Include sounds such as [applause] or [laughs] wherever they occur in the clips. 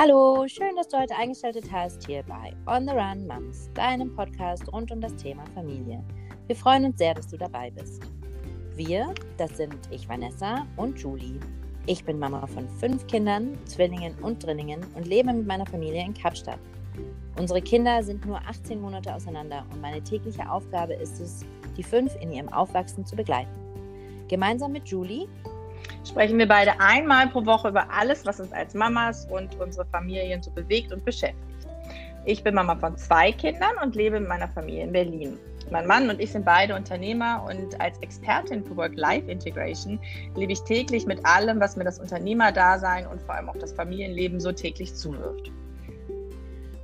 Hallo, schön, dass du heute eingeschaltet hast hier bei On the Run Moms, deinem Podcast rund um das Thema Familie. Wir freuen uns sehr, dass du dabei bist. Wir, das sind ich Vanessa und Julie. Ich bin Mama von fünf Kindern, Zwillingen und Drinningen und lebe mit meiner Familie in Kapstadt. Unsere Kinder sind nur 18 Monate auseinander und meine tägliche Aufgabe ist es, die fünf in ihrem Aufwachsen zu begleiten. Gemeinsam mit Julie sprechen wir beide einmal pro Woche über alles, was uns als Mamas und unsere Familien so bewegt und beschäftigt. Ich bin Mama von zwei Kindern und lebe mit meiner Familie in Berlin. Mein Mann und ich sind beide Unternehmer und als Expertin für Work-Life-Integration lebe ich täglich mit allem, was mir das Unternehmerdasein und vor allem auch das Familienleben so täglich zuwirft.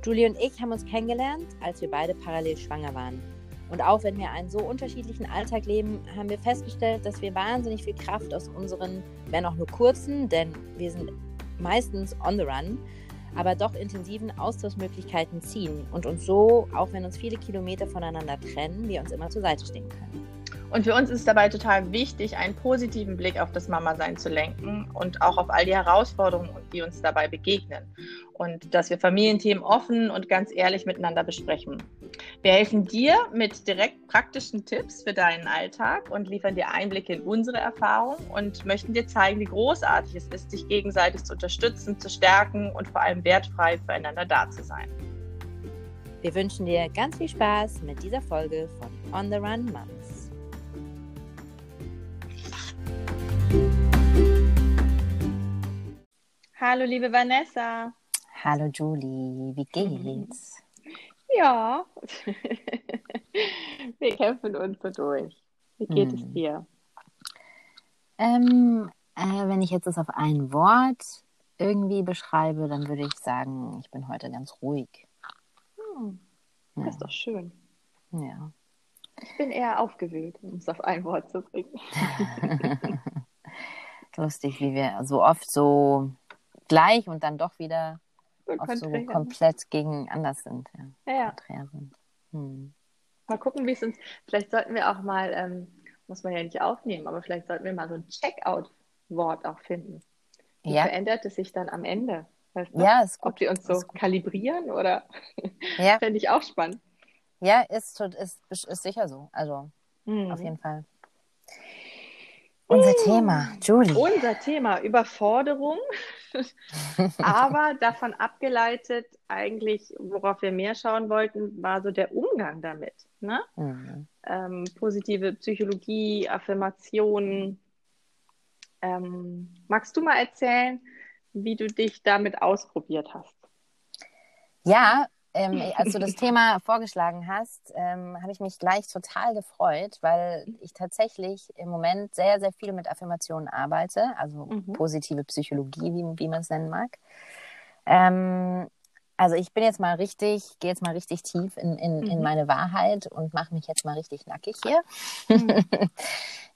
Julie und ich haben uns kennengelernt, als wir beide parallel schwanger waren. Und auch wenn wir einen so unterschiedlichen Alltag leben, haben wir festgestellt, dass wir wahnsinnig viel Kraft aus unseren, wenn auch nur kurzen, denn wir sind meistens on the run, aber doch intensiven Austauschmöglichkeiten ziehen und uns so, auch wenn uns viele Kilometer voneinander trennen, wir uns immer zur Seite stehen können. Und für uns ist dabei total wichtig, einen positiven Blick auf das Mama-Sein zu lenken und auch auf all die Herausforderungen, die uns dabei begegnen. Und dass wir Familienthemen offen und ganz ehrlich miteinander besprechen. Wir helfen dir mit direkt praktischen Tipps für deinen Alltag und liefern dir Einblicke in unsere Erfahrung und möchten dir zeigen, wie großartig es ist, sich gegenseitig zu unterstützen, zu stärken und vor allem wertfrei füreinander da zu sein. Wir wünschen dir ganz viel Spaß mit dieser Folge von On the Run Moms. Hallo, liebe Vanessa. Hallo, Julie. Wie geht's? Ja, [laughs] wir kämpfen uns so durch. Wie geht hm. es dir? Ähm, äh, wenn ich jetzt das auf ein Wort irgendwie beschreibe, dann würde ich sagen, ich bin heute ganz ruhig. Hm. Das ja. ist doch schön. Ja. Ich bin eher aufgewühlt, um es auf ein Wort zu bringen. [laughs] Lustig, wie wir so oft so gleich und dann doch wieder so, oft so komplett gegen anders sind. Ja. ja. Sind. Hm. Mal gucken, wie es uns. Vielleicht sollten wir auch mal, ähm, muss man ja nicht aufnehmen, aber vielleicht sollten wir mal so ein Checkout-Wort auch finden. Wie ja. verändert es sich dann am Ende? Weißt du? Ja, ist gut. Ob die uns so kalibrieren oder [laughs] ja. fände ich auch spannend. Ja, ist, ist, ist sicher so. Also mhm. auf jeden Fall. Unser. Thema, Julie. Unser Thema, Überforderung, [laughs] aber davon abgeleitet, eigentlich, worauf wir mehr schauen wollten, war so der Umgang damit. Ne? Mhm. Ähm, positive Psychologie, Affirmationen. Ähm, magst du mal erzählen, wie du dich damit ausprobiert hast? Ja, ähm, [laughs] als du das Thema vorgeschlagen hast, ähm, habe ich mich gleich total gefreut, weil ich tatsächlich im Moment sehr, sehr viel mit Affirmationen arbeite, also mhm. positive Psychologie, wie, wie man es nennen mag. Ähm, also ich bin jetzt mal richtig, gehe jetzt mal richtig tief in, in, mhm. in meine Wahrheit und mache mich jetzt mal richtig nackig hier. Mhm. [laughs]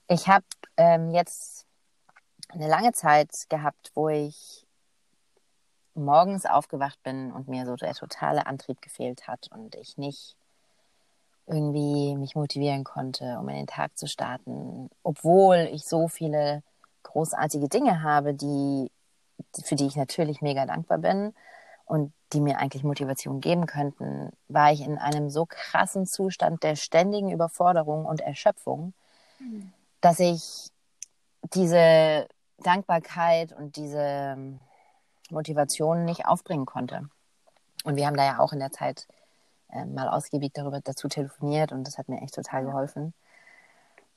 ich habe ähm, jetzt eine lange Zeit gehabt, wo ich morgens aufgewacht bin und mir so der totale Antrieb gefehlt hat und ich nicht irgendwie mich motivieren konnte, um in den Tag zu starten, obwohl ich so viele großartige Dinge habe, die, für die ich natürlich mega dankbar bin und die mir eigentlich Motivation geben könnten, war ich in einem so krassen Zustand der ständigen Überforderung und Erschöpfung, mhm. dass ich diese Dankbarkeit und diese Motivation nicht aufbringen konnte. Und wir haben da ja auch in der Zeit äh, mal ausgiebig darüber dazu telefoniert und das hat mir echt total geholfen.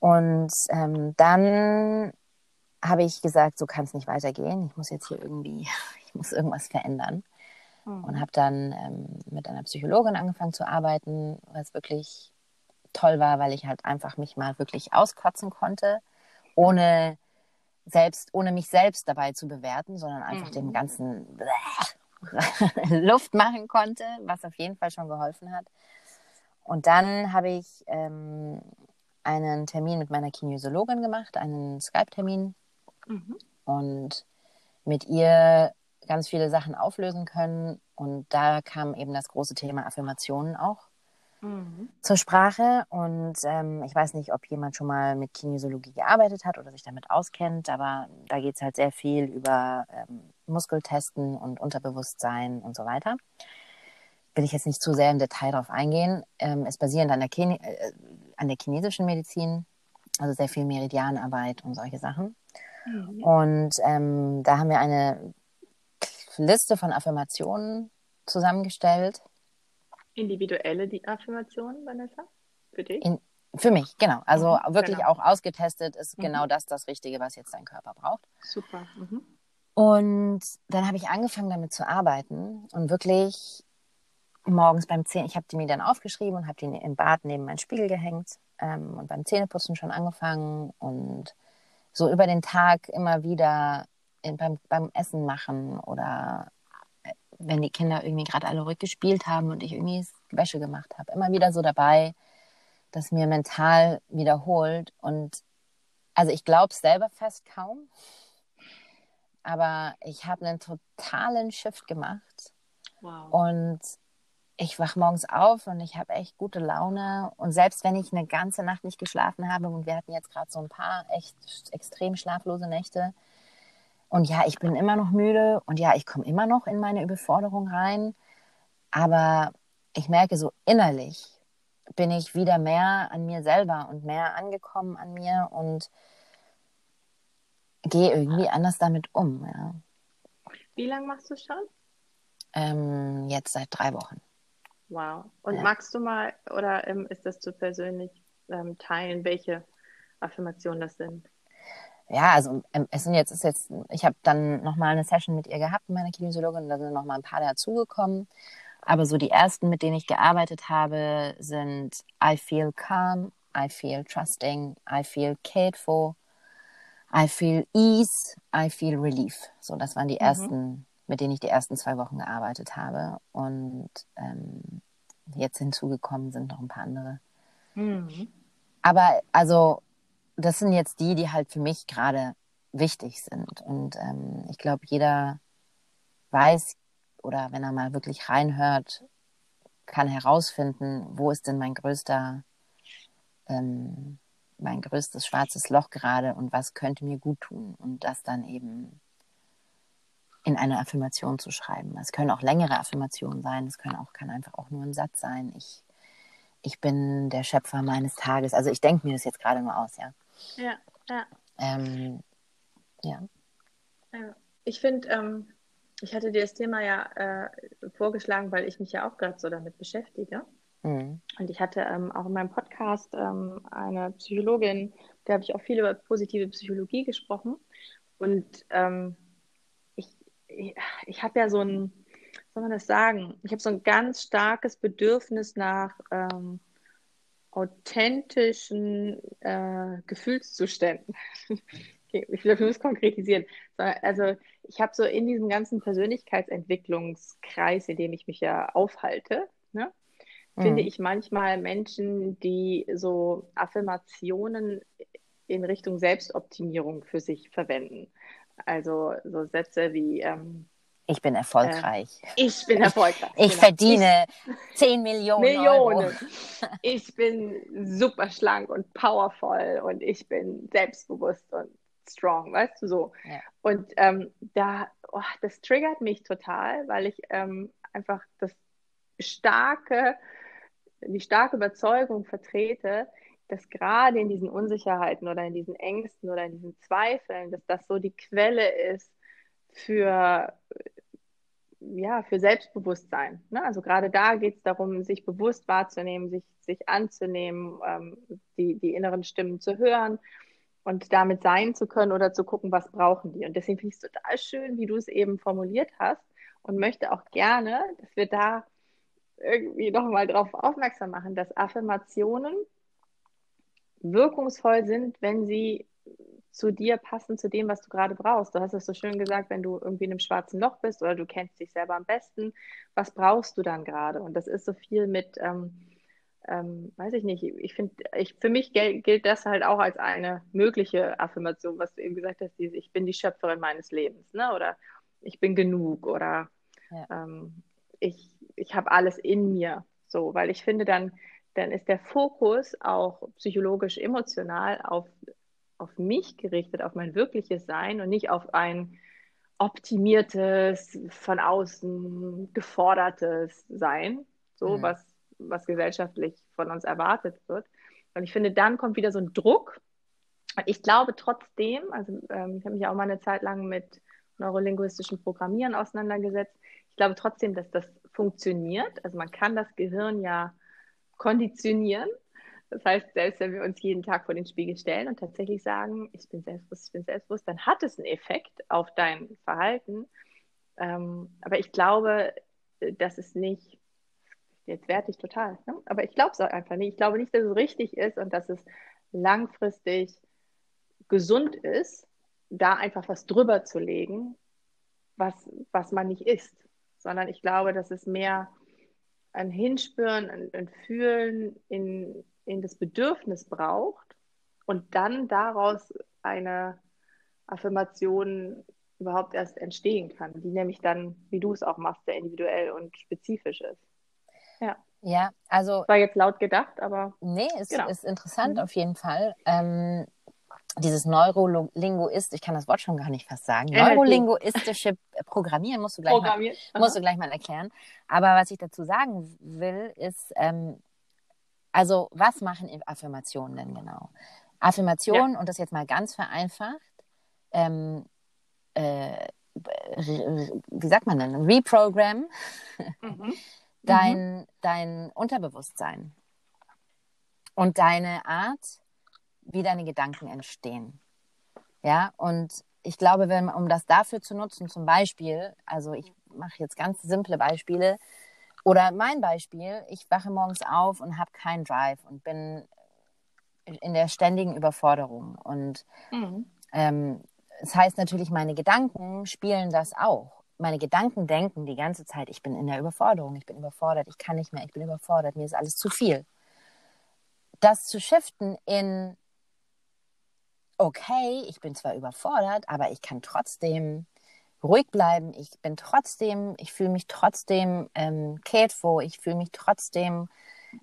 Und ähm, dann habe ich gesagt, so kann es nicht weitergehen. Ich muss jetzt hier irgendwie, [laughs] ich muss irgendwas verändern. Mhm. Und habe dann ähm, mit einer Psychologin angefangen zu arbeiten, was wirklich toll war, weil ich halt einfach mich mal wirklich auskotzen konnte, ohne selbst, ohne mich selbst dabei zu bewerten, sondern einfach mhm. den ganzen [laughs] Luft machen konnte, was auf jeden Fall schon geholfen hat. Und dann habe ich ähm, einen Termin mit meiner Kinesiologin gemacht, einen Skype-Termin mhm. und mit ihr ganz viele Sachen auflösen können. Und da kam eben das große Thema Affirmationen auch mhm. zur Sprache. Und ähm, ich weiß nicht, ob jemand schon mal mit Kinesiologie gearbeitet hat oder sich damit auskennt, aber da geht es halt sehr viel über ähm, Muskeltesten und Unterbewusstsein und so weiter. Will ich jetzt nicht zu sehr im Detail darauf eingehen. Ähm, ist basierend an der, Chine äh, an der chinesischen Medizin, also sehr viel Meridianarbeit und solche Sachen. Mhm. Und ähm, da haben wir eine Liste von Affirmationen zusammengestellt. Individuelle die Affirmationen, Vanessa? Für dich? In, für mich, genau. Also mhm, wirklich genau. auch ausgetestet ist mhm. genau das das Richtige, was jetzt dein Körper braucht. Super. Mhm. Und dann habe ich angefangen damit zu arbeiten und wirklich morgens beim Zähne, ich habe die mir dann aufgeschrieben und habe die im Bad neben meinen Spiegel gehängt ähm, und beim Zähneputzen schon angefangen und so über den Tag immer wieder in, beim, beim Essen machen oder wenn die Kinder irgendwie gerade alle ruhig gespielt haben und ich irgendwie Wäsche gemacht habe, immer wieder so dabei, das mir mental wiederholt und also ich glaube es selber fast kaum, aber ich habe einen totalen Shift gemacht wow. und ich wach morgens auf und ich habe echt gute Laune. Und selbst wenn ich eine ganze Nacht nicht geschlafen habe, und wir hatten jetzt gerade so ein paar echt extrem schlaflose Nächte, und ja, ich bin immer noch müde und ja, ich komme immer noch in meine Überforderung rein, aber ich merke so innerlich bin ich wieder mehr an mir selber und mehr angekommen an mir und gehe irgendwie anders damit um. Ja. Wie lange machst du schon? Ähm, jetzt seit drei Wochen. Wow. Und ja. magst du mal, oder ähm, ist das zu persönlich ähm, teilen, welche Affirmationen das sind? Ja, also ähm, es sind jetzt, ist jetzt, ich habe dann nochmal eine Session mit ihr gehabt, meine Kinesiologin, da sind nochmal ein paar dazugekommen. Aber so die ersten, mit denen ich gearbeitet habe, sind I feel calm, I feel trusting, I feel cared for, I feel ease, I feel relief. So, das waren die mhm. ersten mit denen ich die ersten zwei Wochen gearbeitet habe. Und ähm, jetzt hinzugekommen sind noch ein paar andere. Mhm. Aber also, das sind jetzt die, die halt für mich gerade wichtig sind. Und ähm, ich glaube, jeder weiß oder wenn er mal wirklich reinhört, kann herausfinden, wo ist denn mein größter, ähm, mein größtes schwarzes Loch gerade und was könnte mir gut tun. Und das dann eben in eine Affirmation zu schreiben. Es können auch längere Affirmationen sein, es können auch, kann einfach auch nur ein Satz sein. Ich, ich bin der Schöpfer meines Tages. Also ich denke mir das jetzt gerade nur aus, ja. Ja, ja. Ähm, ja. Ich finde, ähm, ich hatte dir das Thema ja äh, vorgeschlagen, weil ich mich ja auch gerade so damit beschäftige. Mhm. Und ich hatte ähm, auch in meinem Podcast ähm, eine Psychologin, da habe ich auch viel über positive Psychologie gesprochen. Und ähm, ich, ich habe ja so ein, soll man das sagen? Ich habe so ein ganz starkes Bedürfnis nach ähm, authentischen äh, Gefühlszuständen. [laughs] okay, ich will das konkretisieren. Also ich habe so in diesem ganzen Persönlichkeitsentwicklungskreis, in dem ich mich ja aufhalte, ne, mhm. finde ich manchmal Menschen, die so Affirmationen in Richtung Selbstoptimierung für sich verwenden. Also so Sätze wie ähm, ich bin erfolgreich. Äh, ich bin erfolgreich. Ich, genau. verdiene ich, 10 Millionen. Millionen. Euro. [laughs] Ich bin super schlank und powerful und ich bin selbstbewusst und strong, weißt du so. Ja. Und ähm, da, oh, das triggert mich total, weil ich ähm, einfach das starke, die starke Überzeugung vertrete, dass gerade in diesen Unsicherheiten oder in diesen Ängsten oder in diesen Zweifeln, dass das so die Quelle ist für, ja, für Selbstbewusstsein. Ne? Also gerade da geht es darum, sich bewusst wahrzunehmen, sich, sich anzunehmen, ähm, die, die inneren Stimmen zu hören und damit sein zu können oder zu gucken, was brauchen die. Und deswegen finde ich es total schön, wie du es eben formuliert hast und möchte auch gerne, dass wir da irgendwie nochmal darauf aufmerksam machen, dass Affirmationen wirkungsvoll sind, wenn sie zu dir passen, zu dem, was du gerade brauchst. Du hast es so schön gesagt, wenn du irgendwie in einem schwarzen Loch bist oder du kennst dich selber am besten, was brauchst du dann gerade? Und das ist so viel mit, ähm, ähm, weiß ich nicht, ich finde, ich, für mich gel gilt das halt auch als eine mögliche Affirmation, was du eben gesagt hast, diese, ich bin die Schöpferin meines Lebens, ne? oder ich bin genug oder ja. ähm, ich, ich habe alles in mir, so, weil ich finde dann, dann ist der Fokus auch psychologisch emotional auf, auf mich gerichtet, auf mein wirkliches Sein und nicht auf ein, optimiertes, von außen gefordertes sein, so mhm. was, was gesellschaftlich von uns erwartet wird. Und ich finde, dann kommt wieder so ein Druck. Ich glaube trotzdem, also ähm, ich habe mich ja auch mal eine Zeit lang mit neurolinguistischen Programmieren auseinandergesetzt. Ich glaube trotzdem, dass das funktioniert. Also man kann das Gehirn ja konditionieren. Das heißt, selbst wenn wir uns jeden Tag vor den Spiegel stellen und tatsächlich sagen, ich bin selbstbewusst, ich bin selbstbewusst, dann hat es einen Effekt auf dein Verhalten. Ähm, aber ich glaube, dass es nicht, jetzt werte ich total, ne? aber ich glaube es einfach nicht. Ich glaube nicht, dass es richtig ist und dass es langfristig gesund ist, da einfach was drüber zu legen, was, was man nicht ist, sondern ich glaube, dass es mehr ein Hinspüren, ein, ein Fühlen in, in das Bedürfnis braucht und dann daraus eine Affirmation überhaupt erst entstehen kann, die nämlich dann, wie du es auch machst, sehr individuell und spezifisch ist. Ja. Ja, also. War jetzt laut gedacht, aber. Nee, ist, genau. ist interessant mhm. auf jeden Fall. Ähm, dieses Neurolinguist, ich kann das Wort schon gar nicht fast sagen, neurolinguistische Programmieren musst du gleich, mal, musst du gleich mal erklären. Aber was ich dazu sagen will, ist, ähm, also was machen Affirmationen denn genau? Affirmationen, ja. und das jetzt mal ganz vereinfacht, ähm, äh, wie sagt man denn, Reprogram mhm. dein, mhm. dein Unterbewusstsein und deine Art, wie deine Gedanken entstehen. Ja, und ich glaube, wenn, um das dafür zu nutzen, zum Beispiel, also ich mache jetzt ganz simple Beispiele, oder mein Beispiel, ich wache morgens auf und habe keinen Drive und bin in der ständigen Überforderung. Und mhm. ähm, das heißt natürlich, meine Gedanken spielen das auch. Meine Gedanken denken die ganze Zeit, ich bin in der Überforderung, ich bin überfordert, ich kann nicht mehr, ich bin überfordert, mir ist alles zu viel. Das zu shiften in, okay, ich bin zwar überfordert, aber ich kann trotzdem ruhig bleiben, ich bin trotzdem, ich fühle mich trotzdem ähm, cared for, ich fühle mich trotzdem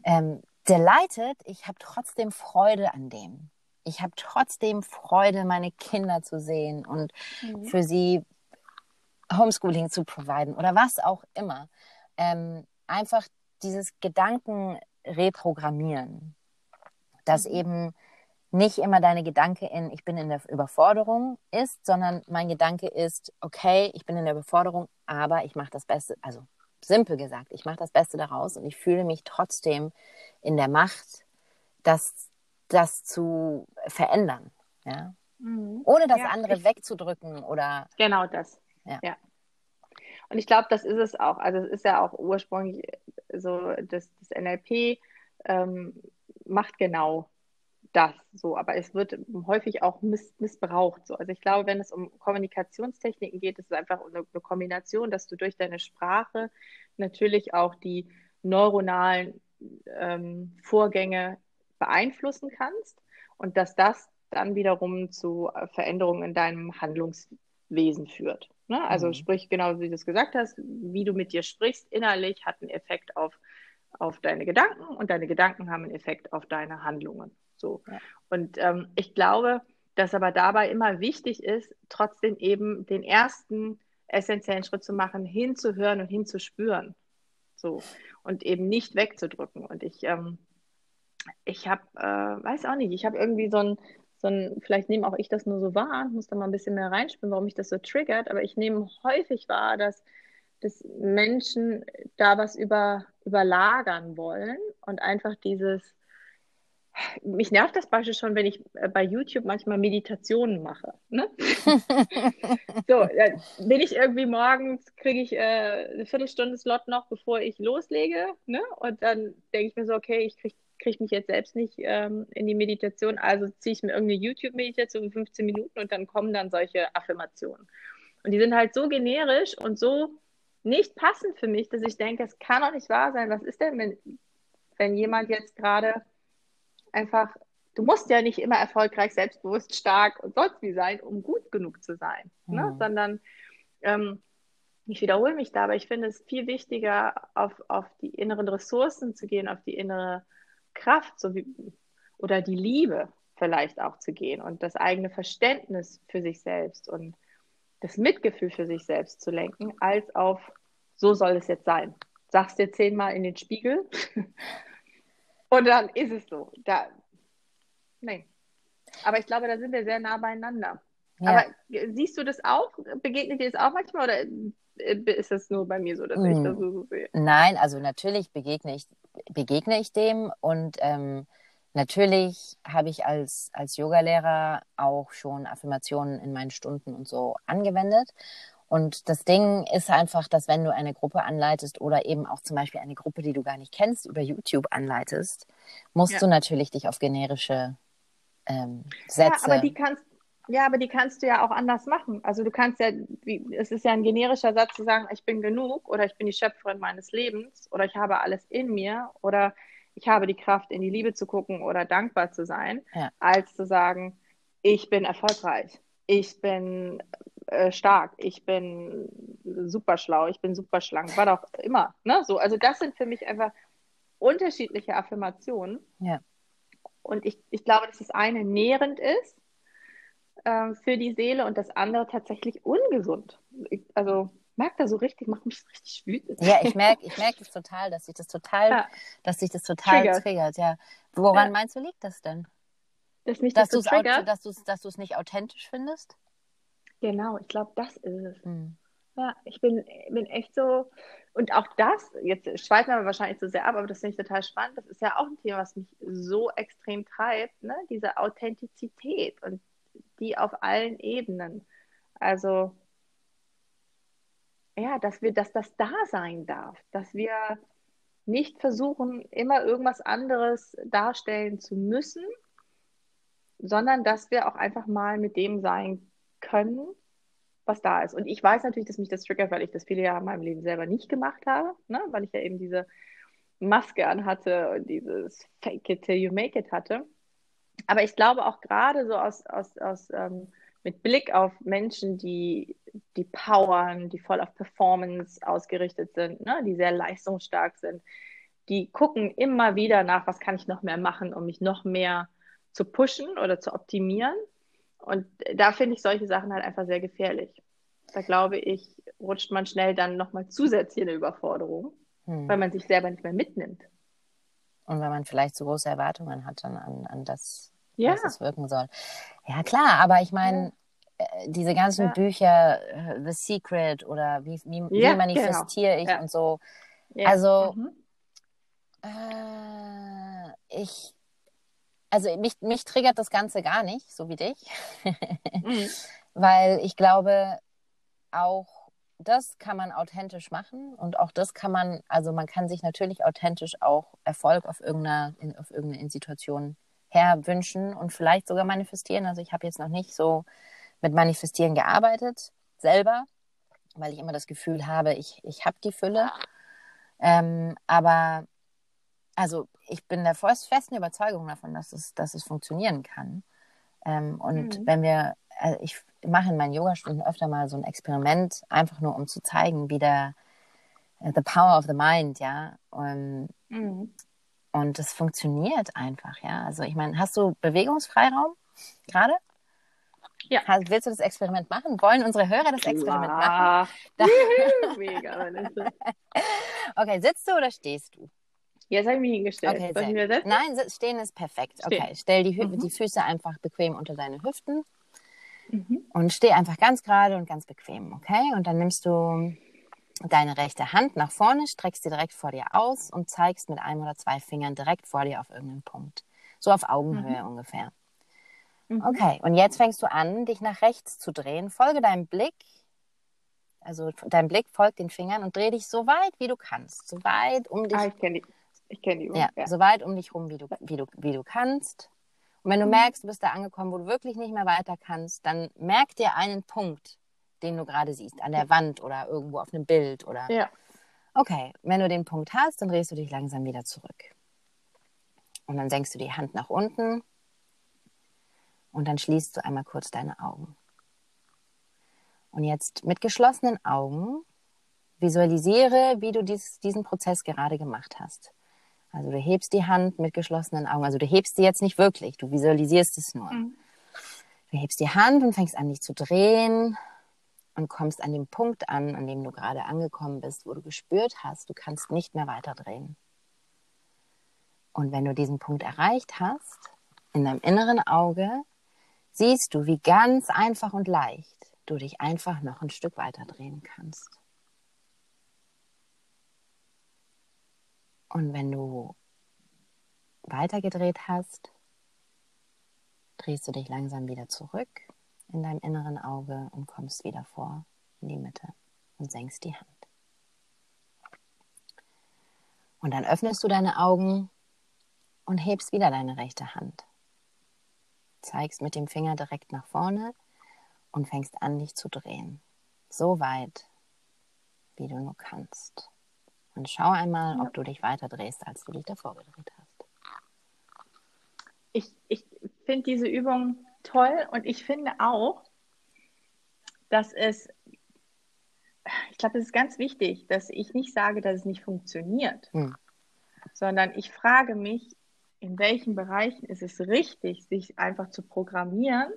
ähm, delighted, ich habe trotzdem Freude an dem. Ich habe trotzdem Freude, meine Kinder zu sehen und mhm. für sie Homeschooling zu providen oder was auch immer. Ähm, einfach dieses Gedanken reprogrammieren, dass mhm. eben nicht immer deine Gedanke in, ich bin in der Überforderung ist, sondern mein Gedanke ist, okay, ich bin in der Überforderung, aber ich mache das Beste, also simpel gesagt, ich mache das Beste daraus und ich fühle mich trotzdem in der Macht, das, das zu verändern. Ja? Mhm. Ohne das ja, andere ich, wegzudrücken oder. Genau das. Ja. ja. Und ich glaube, das ist es auch. Also es ist ja auch ursprünglich so, das, das NLP ähm, macht genau das so, aber es wird häufig auch miss missbraucht. So. Also ich glaube, wenn es um Kommunikationstechniken geht, ist es einfach eine, eine Kombination, dass du durch deine Sprache natürlich auch die neuronalen ähm, Vorgänge beeinflussen kannst und dass das dann wiederum zu Veränderungen in deinem Handlungswesen führt. Ne? Also mhm. sprich, genau wie du es gesagt hast, wie du mit dir sprichst, innerlich hat einen Effekt auf, auf deine Gedanken und deine Gedanken haben einen Effekt auf deine Handlungen. So. Ja. Und ähm, ich glaube, dass aber dabei immer wichtig ist, trotzdem eben den ersten essentiellen Schritt zu machen, hinzuhören und hinzuspüren. So. Und eben nicht wegzudrücken. Und ich, ähm, ich habe, äh, weiß auch nicht, ich habe irgendwie so ein, so ein, vielleicht nehme auch ich das nur so wahr, muss da mal ein bisschen mehr reinspüren, warum mich das so triggert, aber ich nehme häufig wahr, dass, dass Menschen da was über, überlagern wollen und einfach dieses, mich nervt das Beispiel schon, wenn ich äh, bei YouTube manchmal Meditationen mache. Ne? [laughs] so, bin ich irgendwie morgens, kriege ich äh, eine Viertelstunde Slot noch, bevor ich loslege. Ne? Und dann denke ich mir so, okay, ich kriege krieg mich jetzt selbst nicht ähm, in die Meditation, also ziehe ich mir irgendeine YouTube-Meditation für 15 Minuten und dann kommen dann solche Affirmationen. Und die sind halt so generisch und so nicht passend für mich, dass ich denke, es kann doch nicht wahr sein. Was ist denn, wenn, wenn jemand jetzt gerade einfach, du musst ja nicht immer erfolgreich, selbstbewusst, stark und sonst wie sein, um gut genug zu sein, ne? mhm. ne? sondern ähm, ich wiederhole mich da, aber ich finde es viel wichtiger, auf, auf die inneren Ressourcen zu gehen, auf die innere Kraft so wie, oder die Liebe vielleicht auch zu gehen und das eigene Verständnis für sich selbst. Und das Mitgefühl für sich selbst zu lenken, als auf, so soll es jetzt sein. Sagst dir zehnmal in den Spiegel [laughs] und dann ist es so. Da, nein. Aber ich glaube, da sind wir sehr nah beieinander. Ja. Aber siehst du das auch? Begegnet dir das auch manchmal oder ist es nur bei mir so, dass hm. ich das so sehe? Nein, also natürlich begegne ich, begegne ich dem und ähm, natürlich habe ich als, als Yogalehrer auch schon Affirmationen in meinen Stunden und so angewendet. Und das Ding ist einfach, dass wenn du eine Gruppe anleitest oder eben auch zum Beispiel eine Gruppe, die du gar nicht kennst, über YouTube anleitest, musst ja. du natürlich dich auf generische ähm, Sätze. Ja, aber die kannst, ja, aber die kannst du ja auch anders machen. Also du kannst ja, wie, es ist ja ein generischer Satz zu sagen, ich bin genug oder ich bin die Schöpferin meines Lebens oder ich habe alles in mir oder ich habe die Kraft, in die Liebe zu gucken oder dankbar zu sein, ja. als zu sagen, ich bin erfolgreich, ich bin äh, stark, ich bin super schlau, ich bin super schlank, war doch immer. Ne? So, also das sind für mich einfach unterschiedliche Affirmationen. Ja. Und ich, ich glaube, dass das eine nährend ist äh, für die Seele und das andere tatsächlich ungesund. Ich, also merke da so richtig, macht mich richtig wütend. Ja, ich merke ich merk das total, dass sich das total, ja. dass sich das total triggert. triggert ja. Woran ja. meinst du, liegt das denn? Dass mich das dass so triggert? Dass du es dass nicht authentisch findest? Genau, ich glaube, das ist es. Hm. Ja, ich bin, bin echt so, und auch das, jetzt schweifen wir wahrscheinlich so sehr ab, aber das finde ich total spannend. Das ist ja auch ein Thema, was mich so extrem treibt, ne? diese Authentizität und die auf allen Ebenen. Also, ja, dass wir, dass das da sein darf, dass wir nicht versuchen, immer irgendwas anderes darstellen zu müssen, sondern dass wir auch einfach mal mit dem sein können, was da ist. Und ich weiß natürlich, dass mich das triggert, weil ich das viele Jahre in meinem Leben selber nicht gemacht habe, ne? weil ich ja eben diese Maske anhatte und dieses Fake it till you make it hatte. Aber ich glaube auch gerade so aus, aus, aus ähm, mit Blick auf Menschen, die, die powern, die voll auf Performance ausgerichtet sind, ne? die sehr leistungsstark sind, die gucken immer wieder nach, was kann ich noch mehr machen, um mich noch mehr zu pushen oder zu optimieren. Und da finde ich solche Sachen halt einfach sehr gefährlich. Da glaube ich, rutscht man schnell dann nochmal zusätzlich in eine Überforderung, hm. weil man sich selber nicht mehr mitnimmt. Und weil man vielleicht so große Erwartungen hat dann an, an das, ja. was es wirken soll. Ja, klar, aber ich meine, ja. äh, diese ganzen ja. Bücher, äh, The Secret oder wie, wie, wie genau. manifestiere genau. ich und so. Also, mhm. äh, ich also mich, mich triggert das Ganze gar nicht, so wie dich, [laughs] mhm. weil ich glaube, auch das kann man authentisch machen und auch das kann man, also man kann sich natürlich authentisch auch Erfolg auf irgendeiner, in, auf irgendeine Situation herwünschen und vielleicht sogar manifestieren. Also ich habe jetzt noch nicht so mit Manifestieren gearbeitet, selber, weil ich immer das Gefühl habe, ich, ich habe die Fülle. Ähm, aber also ich bin der festen Überzeugung davon, dass es, dass es funktionieren kann. Ähm, und mhm. wenn wir, also ich mache in meinen Yogastunden öfter mal so ein Experiment, einfach nur um zu zeigen, wie der uh, the power of the mind, ja. Und, mhm. und das funktioniert einfach, ja. Also ich meine, hast du Bewegungsfreiraum gerade? Ja. Willst du das Experiment machen? Wollen unsere Hörer das Experiment ja. machen? [laughs] Mega. [laughs] okay, sitzt du oder stehst du? Jetzt habe ich mich hingestellt. Okay, Soll ich mir setzen? Nein, stehen ist perfekt. Stehen. Okay, stell die, mhm. die Füße einfach bequem unter deine Hüften mhm. und steh einfach ganz gerade und ganz bequem, okay? Und dann nimmst du deine rechte Hand nach vorne, streckst sie direkt vor dir aus und zeigst mit einem oder zwei Fingern direkt vor dir auf irgendeinen Punkt. So auf Augenhöhe mhm. ungefähr. Mhm. Okay, und jetzt fängst du an, dich nach rechts zu drehen. Folge deinem Blick also dein Blick folgt den Fingern und dreh dich so weit, wie du kannst. So weit um dich. Ah, ich kenne die. Ich kenne die Übung. Ja, ja, so weit um dich rum, wie du, wie, du, wie du kannst. Und wenn du mhm. merkst, du bist da angekommen, wo du wirklich nicht mehr weiter kannst, dann merk dir einen Punkt, den du gerade siehst, an der Wand oder irgendwo auf einem Bild oder. Ja. Okay, wenn du den Punkt hast, dann drehst du dich langsam wieder zurück. Und dann senkst du die Hand nach unten und dann schließt du einmal kurz deine Augen. Und jetzt mit geschlossenen Augen visualisiere, wie du dies, diesen Prozess gerade gemacht hast. Also du hebst die Hand mit geschlossenen Augen. Also du hebst sie jetzt nicht wirklich, du visualisierst es nur. Mhm. Du hebst die Hand und fängst an, dich zu drehen und kommst an dem Punkt an, an dem du gerade angekommen bist, wo du gespürt hast, du kannst nicht mehr weiterdrehen. Und wenn du diesen Punkt erreicht hast, in deinem inneren Auge, siehst du, wie ganz einfach und leicht du dich einfach noch ein Stück weiter drehen kannst. Und wenn du weitergedreht hast, drehst du dich langsam wieder zurück in deinem inneren Auge und kommst wieder vor in die Mitte und senkst die Hand. Und dann öffnest du deine Augen und hebst wieder deine rechte Hand. Zeigst mit dem Finger direkt nach vorne und fängst an, dich zu drehen. So weit, wie du nur kannst. Und schau einmal, ob du dich weiter drehst, als du dich davor gedreht hast. Ich, ich finde diese Übung toll und ich finde auch, dass es, ich glaube, es ist ganz wichtig, dass ich nicht sage, dass es nicht funktioniert, hm. sondern ich frage mich, in welchen Bereichen ist es richtig, sich einfach zu programmieren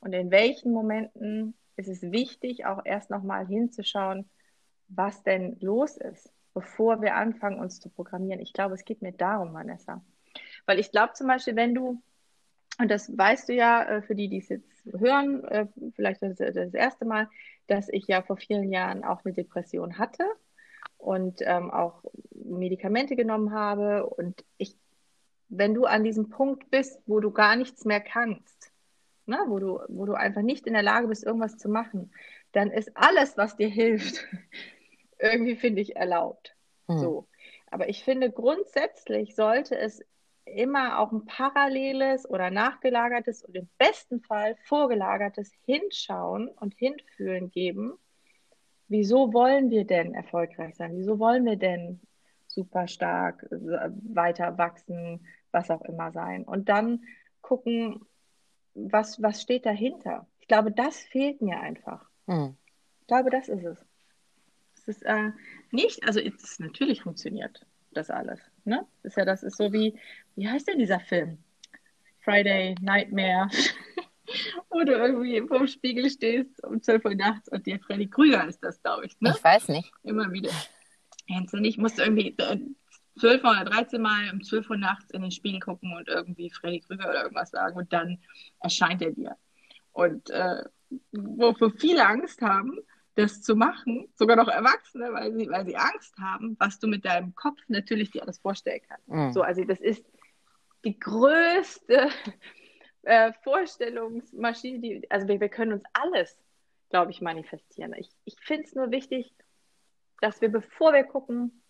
und in welchen Momenten ist es wichtig, auch erst nochmal hinzuschauen, was denn los ist, bevor wir anfangen, uns zu programmieren. Ich glaube, es geht mir darum, Vanessa. Weil ich glaube zum Beispiel, wenn du, und das weißt du ja, äh, für die, die es jetzt hören, äh, vielleicht das, das erste Mal, dass ich ja vor vielen Jahren auch eine Depression hatte und ähm, auch Medikamente genommen habe. Und ich, wenn du an diesem Punkt bist, wo du gar nichts mehr kannst, ne, wo, du, wo du einfach nicht in der Lage bist, irgendwas zu machen, dann ist alles, was dir hilft, irgendwie, finde ich, erlaubt. Hm. So. Aber ich finde, grundsätzlich sollte es immer auch ein paralleles oder nachgelagertes und im besten Fall vorgelagertes Hinschauen und Hinfühlen geben. Wieso wollen wir denn erfolgreich sein? Wieso wollen wir denn super stark weiter wachsen, was auch immer sein? Und dann gucken, was, was steht dahinter? Ich glaube, das fehlt mir einfach. Hm. Ich glaube, das ist es. Ist äh, nicht, also es natürlich funktioniert das alles. Ne? Das ist ja, das ist so wie, wie heißt denn dieser Film? Friday Nightmare. [laughs] Wo du irgendwie vorm Spiegel stehst um 12 Uhr nachts und dir Freddy Krüger ist das, glaube ich. Ne? Ich weiß nicht. Immer wieder. Kennst du nicht? Musst du irgendwie 12 oder 13 Mal um 12 Uhr nachts in den Spiegel gucken und irgendwie Freddy Krüger oder irgendwas sagen und dann erscheint er dir. Und äh, wofür viele Angst haben, das zu machen, sogar noch Erwachsene, weil sie, weil sie Angst haben, was du mit deinem Kopf natürlich dir alles vorstellen kannst. Mhm. So, also das ist die größte äh, Vorstellungsmaschine, die, also wir, wir können uns alles, glaube ich, manifestieren. Ich, ich finde es nur wichtig, dass wir, bevor wir gucken,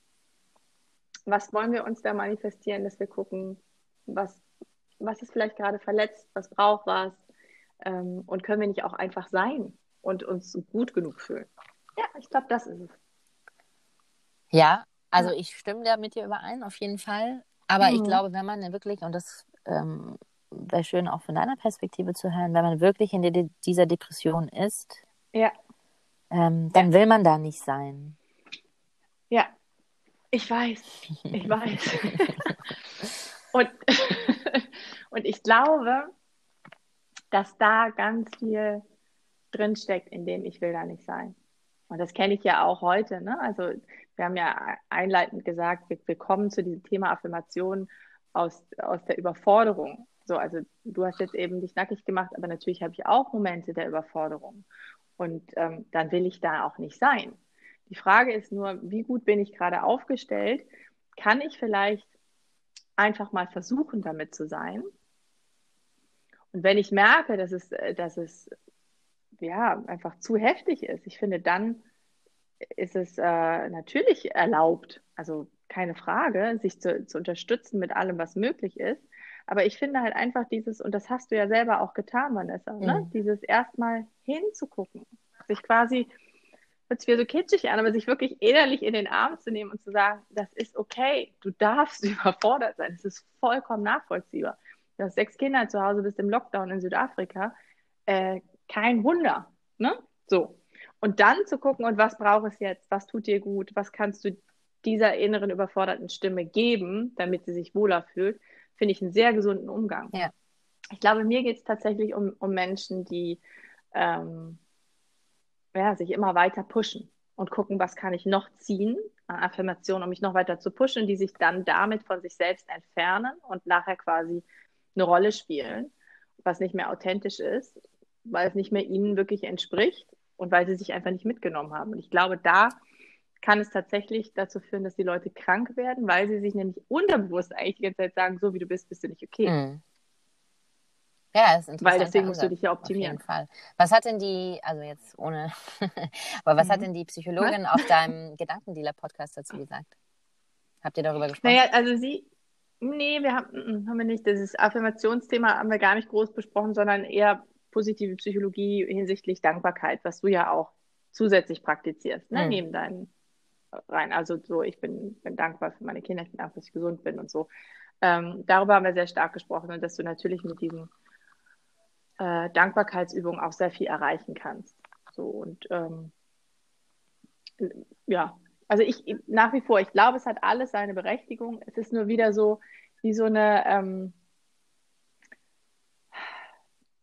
was wollen wir uns da manifestieren, dass wir gucken, was, was ist vielleicht gerade verletzt, was braucht was ähm, und können wir nicht auch einfach sein und uns gut genug fühlen. Ja, ich glaube, das ist es. Ja, also ich stimme da mit dir überein, auf jeden Fall. Aber mhm. ich glaube, wenn man wirklich, und das ähm, wäre schön auch von deiner Perspektive zu hören, wenn man wirklich in die, dieser Depression ist, ja. Ähm, dann ja. will man da nicht sein. Ja, ich weiß, ich weiß. [laughs] und, [laughs] und ich glaube, dass da ganz viel drinsteckt, in dem ich will da nicht sein. Und das kenne ich ja auch heute. Ne? Also wir haben ja einleitend gesagt, wir, wir kommen zu diesem Thema Affirmation aus, aus der Überforderung. So, also du hast jetzt eben dich nackig gemacht, aber natürlich habe ich auch Momente der Überforderung. Und ähm, dann will ich da auch nicht sein. Die Frage ist nur, wie gut bin ich gerade aufgestellt? Kann ich vielleicht einfach mal versuchen, damit zu sein? Und wenn ich merke, dass es, dass es ja einfach zu heftig ist, ich finde, dann ist es äh, natürlich erlaubt, also keine Frage, sich zu, zu unterstützen mit allem, was möglich ist. Aber ich finde halt einfach dieses, und das hast du ja selber auch getan, Vanessa, ne? mhm. ne? dieses erstmal hinzugucken, sich quasi hört sich wieder so kitschig an, aber sich wirklich innerlich in den Arm zu nehmen und zu sagen, das ist okay, du darfst [laughs] überfordert sein, das ist vollkommen nachvollziehbar. Du hast sechs Kinder zu Hause, bist im Lockdown in Südafrika, äh, kein Wunder, ne? So. Und dann zu gucken, und was braucht es jetzt, was tut dir gut, was kannst du dieser inneren überforderten Stimme geben, damit sie sich wohler fühlt, finde ich einen sehr gesunden Umgang. Ja. Ich glaube, mir geht es tatsächlich um, um Menschen, die ähm, ja, sich immer weiter pushen und gucken, was kann ich noch ziehen an Affirmationen, um mich noch weiter zu pushen, die sich dann damit von sich selbst entfernen und nachher quasi eine Rolle spielen, was nicht mehr authentisch ist, weil es nicht mehr ihnen wirklich entspricht und weil sie sich einfach nicht mitgenommen haben. Und ich glaube, da kann es tatsächlich dazu führen, dass die Leute krank werden, weil sie sich nämlich unterbewusst eigentlich die ganze Zeit sagen, so wie du bist, bist du nicht okay. Mhm. Ja, ist interessant. Weil deswegen musst du dich ja optimieren. Auf jeden Fall. Was hat denn die, also jetzt ohne, [laughs] aber was mhm. hat denn die Psychologin auf deinem Gedankendealer-Podcast dazu gesagt? Habt ihr darüber gesprochen? Naja, also sie, nee, wir haben, mm, mm, haben wir nicht. Das Affirmationsthema haben wir gar nicht groß besprochen, sondern eher positive Psychologie hinsichtlich Dankbarkeit, was du ja auch zusätzlich praktizierst, ne? Mhm. neben deinen rein. Also so, ich bin, bin dankbar für meine Kinder, ich bin dankbar, dass ich gesund bin und so. Ähm, darüber haben wir sehr stark gesprochen und dass du natürlich mit diesen äh, Dankbarkeitsübungen auch sehr viel erreichen kannst. So und ähm, ja, also ich nach wie vor, ich glaube, es hat alles seine Berechtigung. Es ist nur wieder so wie so eine ähm,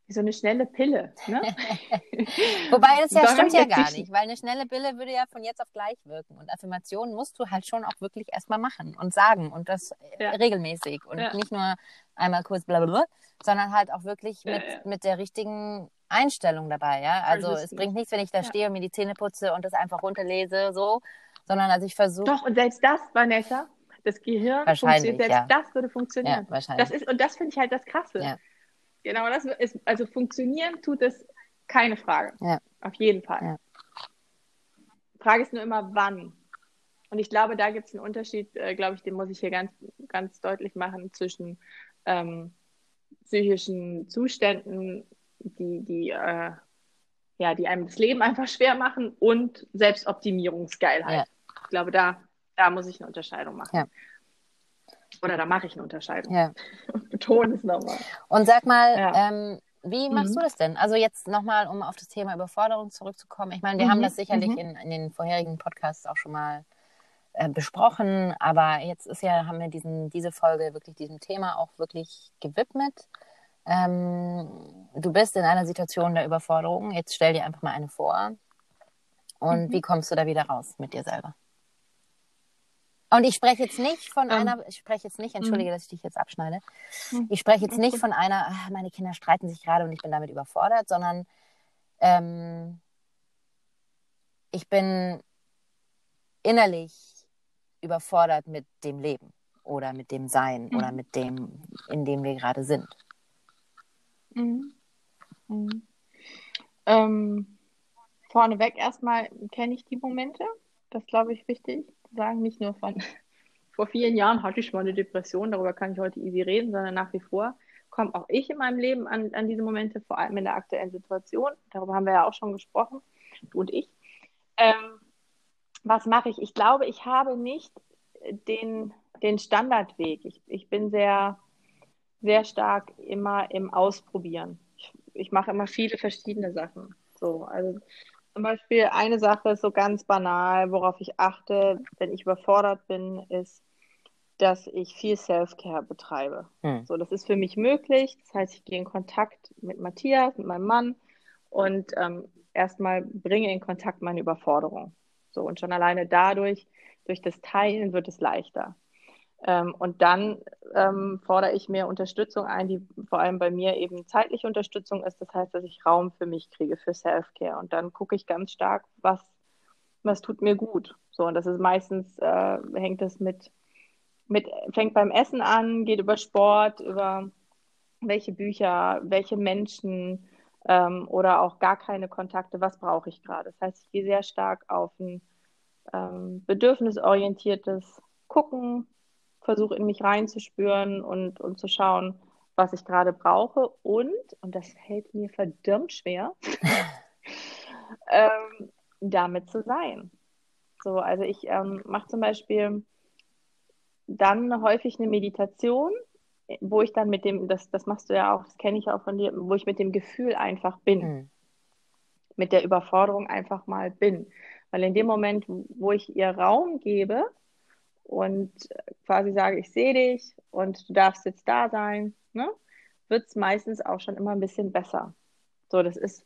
wie so eine schnelle Pille. Ne? [laughs] Wobei das ja stimmt ja gar nicht, weil eine schnelle Pille würde ja von jetzt auf gleich wirken. Und Affirmationen musst du halt schon auch wirklich erstmal machen und sagen und das ja. regelmäßig und ja. nicht nur einmal kurz blablabla, sondern halt auch wirklich mit, ja, mit der richtigen Einstellung dabei. Ja? Also es bringt nichts, wenn ich da stehe und mir die Zähne putze und das einfach runterlese, so, sondern also ich versuche. Doch, und selbst das, Vanessa, das Gehirn funktioniert, selbst das würde funktionieren. Wahrscheinlich. Das ist, und das finde ich halt das Krasse. Genau, das ist, also funktionieren tut es keine Frage. Ja. Auf jeden Fall. Ja. Frage ist nur immer, wann. Und ich glaube, da gibt es einen Unterschied, äh, glaube ich, den muss ich hier ganz, ganz deutlich machen zwischen ähm, psychischen Zuständen, die, die, äh, ja, die einem das Leben einfach schwer machen und Selbstoptimierungsgeilheit. Ja. Ich glaube, da, da muss ich eine Unterscheidung machen. Ja. Oder da mache ich eine Unterscheidung. Ja. [laughs] Und betone es nochmal. Und sag mal, ja. ähm, wie machst mhm. du das denn? Also jetzt nochmal, um auf das Thema Überforderung zurückzukommen. Ich meine, wir mhm. haben das sicherlich mhm. in, in, den vorherigen Podcasts auch schon mal äh, besprochen, aber jetzt ist ja, haben wir diesen, diese Folge wirklich diesem Thema auch wirklich gewidmet. Ähm, du bist in einer Situation der Überforderung. Jetzt stell dir einfach mal eine vor. Und mhm. wie kommst du da wieder raus mit dir selber? Und ich spreche jetzt nicht von ähm, einer, ich spreche jetzt nicht, entschuldige, mhm. dass ich dich jetzt abschneide. Mhm. Ich spreche jetzt nicht von einer, ach, meine Kinder streiten sich gerade und ich bin damit überfordert, sondern ähm, ich bin innerlich überfordert mit dem Leben oder mit dem Sein mhm. oder mit dem, in dem wir gerade sind. Mhm. Mhm. Ähm, vorneweg erstmal kenne ich die Momente. Das glaube ich wichtig sagen, nicht nur von [laughs] vor vielen Jahren hatte ich mal eine Depression, darüber kann ich heute easy reden, sondern nach wie vor komme auch ich in meinem Leben an, an diese Momente, vor allem in der aktuellen Situation. Darüber haben wir ja auch schon gesprochen, du und ich. Ähm, was mache ich? Ich glaube, ich habe nicht den, den Standardweg. Ich, ich bin sehr, sehr stark immer im Ausprobieren. Ich, ich mache immer viele verschiedene Sachen. So, also zum Beispiel eine Sache ist so ganz banal, worauf ich achte, wenn ich überfordert bin, ist, dass ich viel Self-Care betreibe. Hm. So, das ist für mich möglich. Das heißt, ich gehe in Kontakt mit Matthias, mit meinem Mann und ähm, erstmal bringe in Kontakt meine Überforderung. So, und schon alleine dadurch, durch das Teilen wird es leichter. Ähm, und dann ähm, fordere ich mir Unterstützung ein, die vor allem bei mir eben zeitliche Unterstützung ist. Das heißt, dass ich Raum für mich kriege, für Self-Care. Und dann gucke ich ganz stark, was, was tut mir gut. So, und das ist meistens, äh, hängt das mit, mit, fängt beim Essen an, geht über Sport, über welche Bücher, welche Menschen ähm, oder auch gar keine Kontakte, was brauche ich gerade. Das heißt, ich gehe sehr stark auf ein ähm, bedürfnisorientiertes Gucken, versuche in mich reinzuspüren und, und zu schauen, was ich gerade brauche. Und, und das fällt mir verdammt schwer, [laughs] ähm, damit zu sein. So, also ich ähm, mache zum Beispiel dann häufig eine Meditation, wo ich dann mit dem, das, das machst du ja auch, das kenne ich auch von dir, wo ich mit dem Gefühl einfach bin. Mhm. Mit der Überforderung einfach mal bin. Weil in dem Moment, wo ich ihr Raum gebe, und quasi sage, ich sehe dich und du darfst jetzt da sein, ne, wird es meistens auch schon immer ein bisschen besser. So, das ist,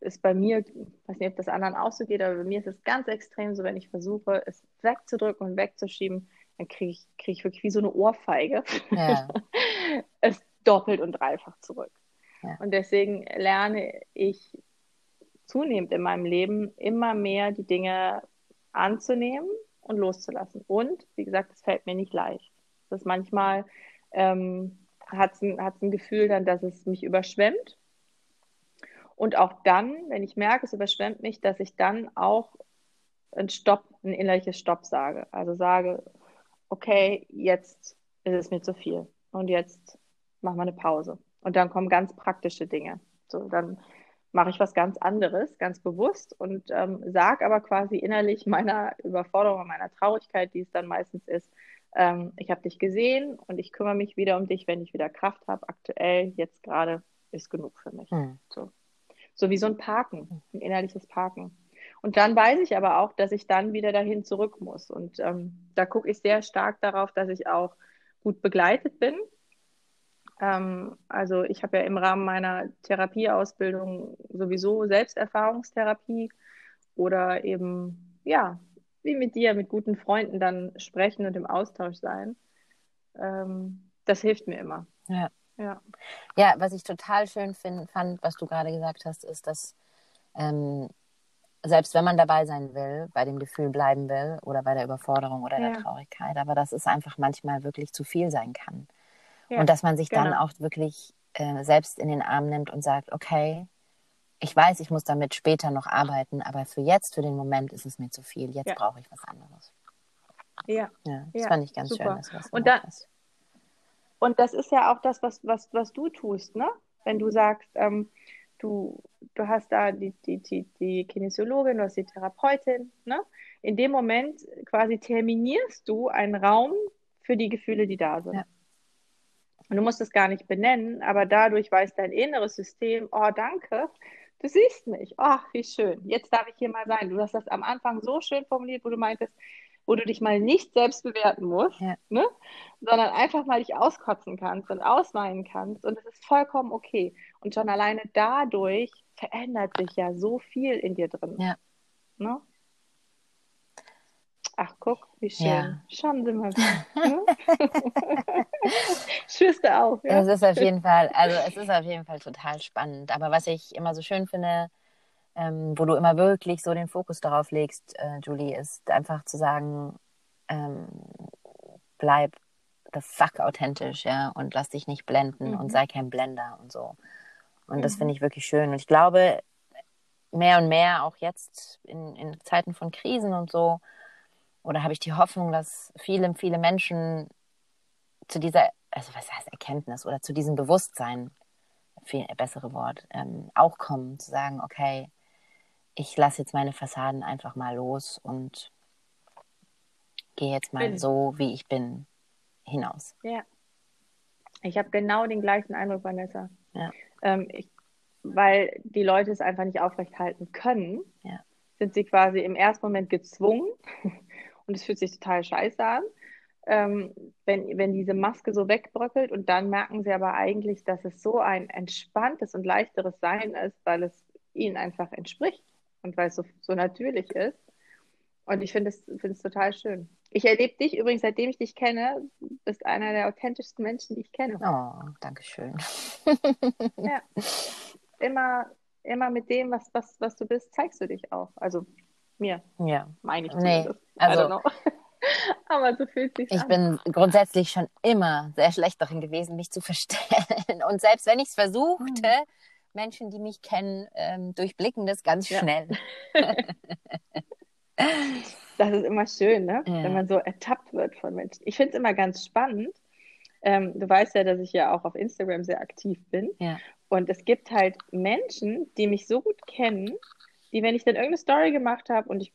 ist bei mir, ich weiß nicht, ob das anderen auch so geht, aber bei mir ist es ganz extrem so, wenn ich versuche, es wegzudrücken und wegzuschieben, dann kriege ich, krieg ich wirklich wie so eine Ohrfeige. Ja. [laughs] es doppelt und dreifach zurück. Ja. Und deswegen lerne ich zunehmend in meinem Leben immer mehr die Dinge anzunehmen und loszulassen. Und wie gesagt, es fällt mir nicht leicht. Das manchmal ähm, hat es ein, ein Gefühl dann, dass es mich überschwemmt. Und auch dann, wenn ich merke, es überschwemmt mich, dass ich dann auch ein Stopp, ein innerliches Stopp sage. Also sage, okay, jetzt ist es mir zu viel. Und jetzt machen wir eine Pause. Und dann kommen ganz praktische Dinge. So, dann mache ich was ganz anderes, ganz bewusst und ähm, sage aber quasi innerlich meiner Überforderung, meiner Traurigkeit, die es dann meistens ist, ähm, ich habe dich gesehen und ich kümmere mich wieder um dich, wenn ich wieder Kraft habe. Aktuell, jetzt gerade, ist genug für mich. Hm. So. so wie so ein Parken, ein innerliches Parken. Und dann weiß ich aber auch, dass ich dann wieder dahin zurück muss. Und ähm, da gucke ich sehr stark darauf, dass ich auch gut begleitet bin. Ähm, also ich habe ja im Rahmen meiner Therapieausbildung sowieso Selbsterfahrungstherapie oder eben ja wie mit dir, mit guten Freunden dann sprechen und im Austausch sein. Ähm, das hilft mir immer. Ja. Ja. ja, was ich total schön find, fand, was du gerade gesagt hast, ist, dass ähm, selbst wenn man dabei sein will, bei dem Gefühl bleiben will oder bei der Überforderung oder ja. der Traurigkeit, aber dass es einfach manchmal wirklich zu viel sein kann. Ja, und dass man sich genau. dann auch wirklich äh, selbst in den Arm nimmt und sagt, okay, ich weiß, ich muss damit später noch arbeiten, aber für jetzt, für den Moment ist es mir zu viel. Jetzt ja. brauche ich was anderes. Ja. ja das ja, fand ich ganz super. schön. und, da, und das ist ja auch das, was, was, was du tust, ne? Wenn du sagst, ähm, du, du hast da die, die, die, die Kinesiologin, du hast die Therapeutin, ne? In dem Moment quasi terminierst du einen Raum für die Gefühle, die da sind. Und du musst es gar nicht benennen, aber dadurch weiß dein inneres System, oh, danke, du siehst mich. Ach, wie schön. Jetzt darf ich hier mal sein. Du hast das am Anfang so schön formuliert, wo du meintest, wo du dich mal nicht selbst bewerten musst, ja. ne? sondern einfach mal dich auskotzen kannst und ausweinen kannst. Und es ist vollkommen okay. Und schon alleine dadurch verändert sich ja so viel in dir drin. Ja. Ne? Ach, guck, wie schön. Ja. Schon sind wir [laughs] wieder. Schwester ne? [laughs] auch. Ja? Es ist auf jeden Fall, also es ist auf jeden Fall total spannend. Aber was ich immer so schön finde, ähm, wo du immer wirklich so den Fokus darauf legst, äh, Julie, ist einfach zu sagen, ähm, bleib the fuck authentisch, ja, und lass dich nicht blenden mhm. und sei kein Blender und so. Und mhm. das finde ich wirklich schön. Und ich glaube, mehr und mehr, auch jetzt in, in Zeiten von Krisen und so, oder habe ich die Hoffnung, dass viele, viele Menschen zu dieser, also was heißt Erkenntnis oder zu diesem Bewusstsein, viel bessere Wort, ähm, auch kommen, zu sagen, okay, ich lasse jetzt meine Fassaden einfach mal los und gehe jetzt mal bin. so, wie ich bin, hinaus. Ja. Ich habe genau den gleichen Eindruck, Vanessa. Ja. Ähm, ich, weil die Leute es einfach nicht aufrechthalten können, ja. sind sie quasi im ersten Moment gezwungen, und es fühlt sich total scheiße an, ähm, wenn, wenn diese Maske so wegbröckelt und dann merken sie aber eigentlich, dass es so ein entspanntes und leichteres Sein ist, weil es ihnen einfach entspricht und weil es so, so natürlich ist. Und ich finde es, find es total schön. Ich erlebe dich übrigens, seitdem ich dich kenne, bist einer der authentischsten Menschen, die ich kenne. Oh, danke schön. [laughs] ja. Immer, immer mit dem, was, was, was du bist, zeigst du dich auch. Also mir. Ja. Meine ich nee, Also, [laughs] Aber so fühlt sich Ich an. bin grundsätzlich schon immer sehr schlecht darin gewesen, mich zu [laughs] verstellen. Und selbst wenn ich es versuchte, hm. Menschen, die mich kennen, ähm, durchblicken das ganz ja. schnell. [laughs] das ist immer schön, ne? Ja. wenn man so ertappt wird von Menschen. Ich finde es immer ganz spannend. Ähm, du weißt ja, dass ich ja auch auf Instagram sehr aktiv bin. Ja. Und es gibt halt Menschen, die mich so gut kennen, die, wenn ich dann irgendeine Story gemacht habe und ich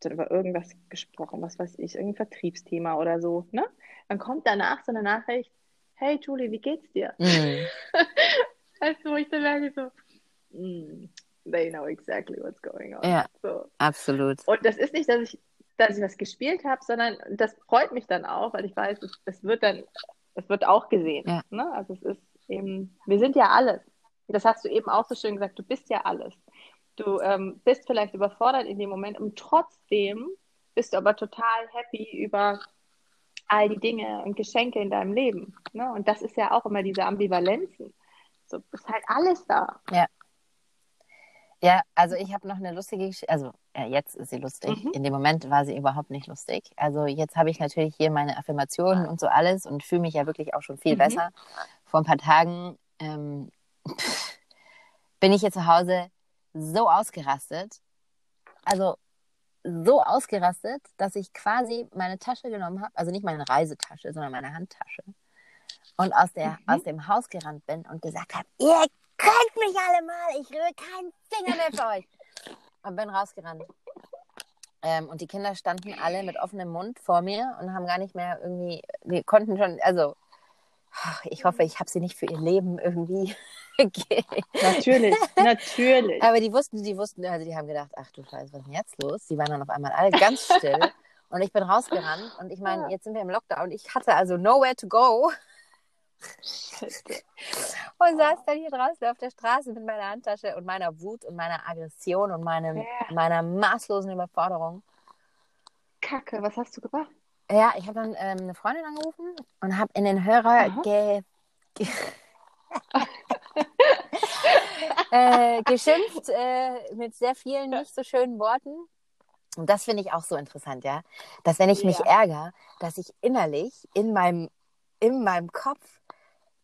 dann über irgendwas gesprochen, was weiß ich, irgendein Vertriebsthema oder so, ne? Dann kommt danach so eine Nachricht, hey Julie, wie geht's dir? Mhm. [laughs] weißt du, wo ich dann merke so, mm, they know exactly what's going on. Ja, so. absolut. Und das ist nicht, dass ich, dass ich was gespielt habe, sondern das freut mich dann auch, weil ich weiß, es, es wird dann, es wird auch gesehen. Ja. Ne? Also es ist eben, wir sind ja alles. Das hast du eben auch so schön gesagt, du bist ja alles. Du ähm, bist vielleicht überfordert in dem Moment und trotzdem bist du aber total happy über all die Dinge und Geschenke in deinem Leben. Ne? Und das ist ja auch immer diese Ambivalenzen. So ist halt alles da. Ja. Ja, also ich habe noch eine lustige Geschichte. Also ja, jetzt ist sie lustig. Mhm. In dem Moment war sie überhaupt nicht lustig. Also jetzt habe ich natürlich hier meine Affirmationen und so alles und fühle mich ja wirklich auch schon viel mhm. besser. Vor ein paar Tagen ähm, [laughs] bin ich hier zu Hause so ausgerastet. Also so ausgerastet, dass ich quasi meine Tasche genommen habe, also nicht meine Reisetasche, sondern meine Handtasche. Und aus, der, mhm. aus dem Haus gerannt bin und gesagt habe, ihr könnt mich alle mal, ich rühre keinen Finger mehr für euch. Und bin rausgerannt. Ähm, und die Kinder standen alle mit offenem Mund vor mir und haben gar nicht mehr irgendwie, die konnten schon, also ich hoffe, ich habe sie nicht für ihr Leben irgendwie [laughs] Natürlich, natürlich. Aber die wussten, die wussten, also die haben gedacht, ach du Scheiße, was ist denn jetzt los? Die waren dann auf einmal alle ganz still. und ich bin rausgerannt und ich meine, jetzt sind wir im Lockdown. Ich hatte also nowhere to go. und saß dann hier draußen auf der Straße mit meiner Handtasche und meiner Wut und meiner Aggression und meinem, ja. meiner maßlosen Überforderung. Kacke, was hast du gemacht? Ja, ich habe dann ähm, eine Freundin angerufen und habe in den Hörer ge, ge [laughs] äh, geschimpft äh, mit sehr vielen nicht so schönen Worten. Und das finde ich auch so interessant, ja. Dass wenn ich ja. mich ärgere, dass ich innerlich in meinem, in meinem Kopf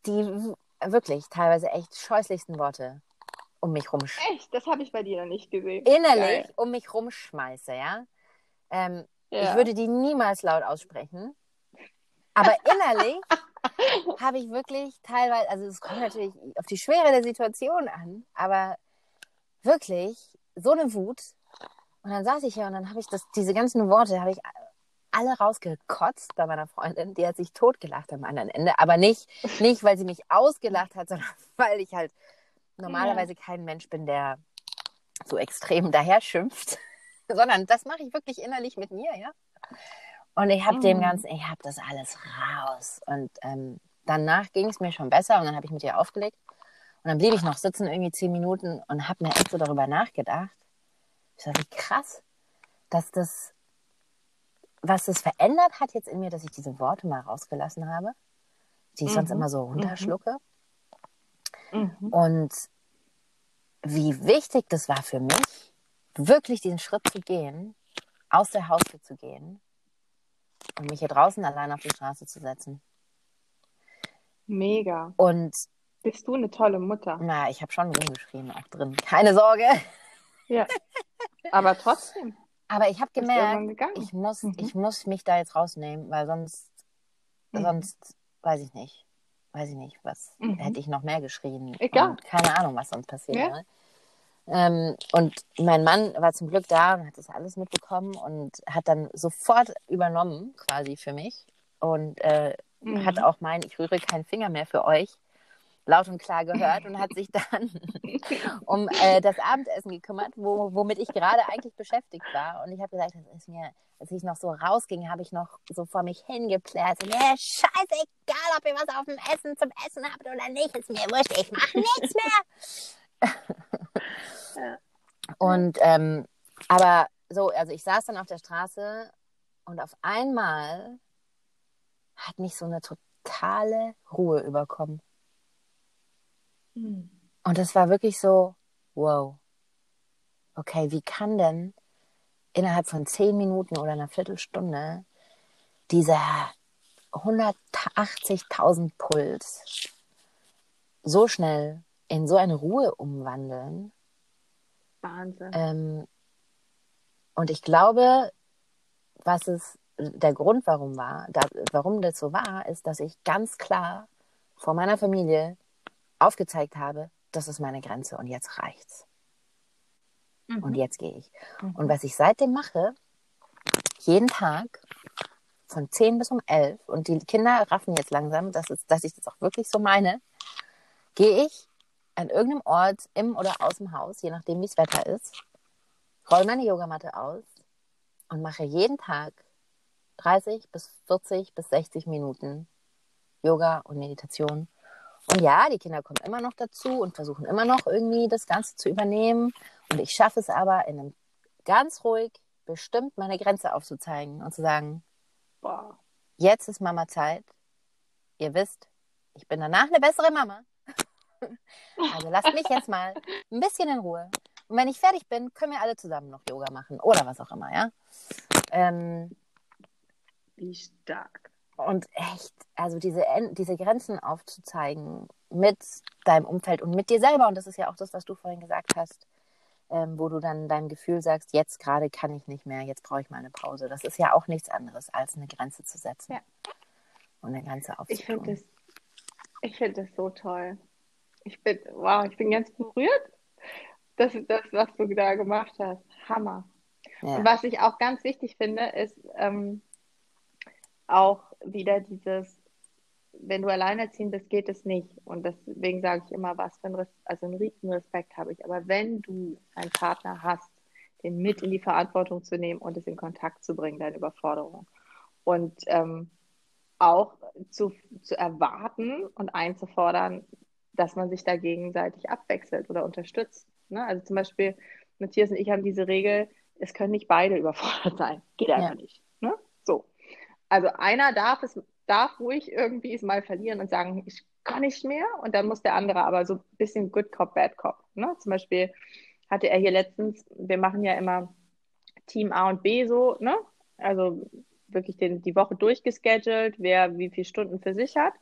die wirklich teilweise echt scheußlichsten Worte um mich rumschmeiße. Echt? Das habe ich bei dir noch nicht gesehen. Innerlich Geil. um mich rumschmeiße, ja. Ähm, ja. Ich würde die niemals laut aussprechen. Aber innerlich [laughs] habe ich wirklich teilweise, also es kommt natürlich auf die Schwere der Situation an, aber wirklich so eine Wut. Und dann saß ich hier und dann habe ich das, diese ganzen Worte, habe ich alle rausgekotzt bei meiner Freundin. Die hat sich totgelacht am anderen Ende. Aber nicht, nicht weil sie mich ausgelacht hat, sondern [laughs] weil ich halt normalerweise ja. kein Mensch bin, der so extrem daher schimpft. Sondern das mache ich wirklich innerlich mit mir, ja. Und ich habe mhm. dem Ganzen, ich habe das alles raus. Und ähm, danach ging es mir schon besser und dann habe ich mit ihr aufgelegt. Und dann blieb ich noch sitzen, irgendwie zehn Minuten und habe mir echt so darüber nachgedacht. Ich sage, wie krass, dass das, was das verändert hat jetzt in mir, dass ich diese Worte mal rausgelassen habe, die ich mhm. sonst immer so mhm. runterschlucke. Mhm. Und wie wichtig das war für mich, wirklich diesen Schritt zu gehen, aus der Haustür zu gehen und mich hier draußen allein auf die Straße zu setzen. Mega. Und bist du eine tolle Mutter? Na, ich habe schon rumgeschrien auch drin. Keine Sorge. Ja. Aber trotzdem. Aber ich habe gemerkt, ich muss, mhm. ich muss mich da jetzt rausnehmen, weil sonst, mhm. sonst weiß ich nicht, weiß ich nicht, was mhm. hätte ich noch mehr geschrien. Egal. keine Ahnung, was sonst passiert. Ja. Ne? Ähm, und mein Mann war zum Glück da und hat das alles mitbekommen und hat dann sofort übernommen, quasi für mich. Und äh, mhm. hat auch mein, ich rühre keinen Finger mehr für euch, laut und klar gehört und hat sich dann [laughs] um äh, das Abendessen gekümmert, wo, womit ich gerade eigentlich beschäftigt war. Und ich habe gesagt, das ist mir, als ich noch so rausging, habe ich noch so vor mich hingeplärt. Mir ja, scheißegal, ob ihr was auf dem Essen zum Essen habt oder nicht, ist mir wurscht, ich mache nichts mehr. [laughs] Und ähm, aber so, also ich saß dann auf der Straße und auf einmal hat mich so eine totale Ruhe überkommen. Mhm. Und es war wirklich so, wow. Okay, wie kann denn innerhalb von zehn Minuten oder einer Viertelstunde dieser 180.000 Puls so schnell in so eine Ruhe umwandeln? Wahnsinn. Ähm, und ich glaube, was es der Grund, warum war, da, warum das so war, ist, dass ich ganz klar vor meiner Familie aufgezeigt habe, das ist meine Grenze und jetzt reicht's. Mhm. Und jetzt gehe ich. Mhm. Und was ich seitdem mache, jeden Tag von 10 bis um 11 und die Kinder raffen jetzt langsam, dass, es, dass ich das auch wirklich so meine, gehe ich an irgendeinem Ort im oder aus dem Haus, je nachdem, wie das Wetter ist, roll meine Yogamatte aus und mache jeden Tag 30 bis 40 bis 60 Minuten Yoga und Meditation. Und ja, die Kinder kommen immer noch dazu und versuchen immer noch irgendwie das Ganze zu übernehmen. Und ich schaffe es aber, in einem ganz ruhig, bestimmt meine Grenze aufzuzeigen und zu sagen, boah, jetzt ist Mama Zeit. Ihr wisst, ich bin danach eine bessere Mama. [laughs] Also lasst mich jetzt mal ein bisschen in Ruhe. Und wenn ich fertig bin, können wir alle zusammen noch Yoga machen oder was auch immer, ja? Ähm, Wie stark. Und echt, also diese, diese Grenzen aufzuzeigen mit deinem Umfeld und mit dir selber. Und das ist ja auch das, was du vorhin gesagt hast, ähm, wo du dann deinem Gefühl sagst, jetzt gerade kann ich nicht mehr, jetzt brauche ich mal eine Pause. Das ist ja auch nichts anderes, als eine Grenze zu setzen. Ja. Und eine Grenze aufzutun. Ich finde das, ich find das so toll. Ich bin, wow, ich bin ganz berührt. Das ist das, was du da gemacht hast. Hammer. Ja. Und was ich auch ganz wichtig finde, ist ähm, auch wieder dieses, wenn du alleinerziehend bist, geht es nicht. Und deswegen sage ich immer, was für ein, Res also einen riesen Respekt habe ich. Aber wenn du einen Partner hast, den mit in die Verantwortung zu nehmen und es in Kontakt zu bringen, deine Überforderung. Und ähm, auch zu, zu erwarten und einzufordern, dass man sich da gegenseitig abwechselt oder unterstützt. Ne? Also zum Beispiel, Matthias und ich haben diese Regel, es können nicht beide [laughs] überfordert sein. Geht einfach ja. nicht. Ne? So. Also einer darf es, darf ruhig irgendwie es mal verlieren und sagen, ich kann nicht mehr. Und dann muss der andere aber so ein bisschen Good Cop, Bad Cop. Ne? Zum Beispiel hatte er hier letztens, wir machen ja immer Team A und B so, ne? Also wirklich den, die Woche durchgeschedult, wer wie viele Stunden für sich hat.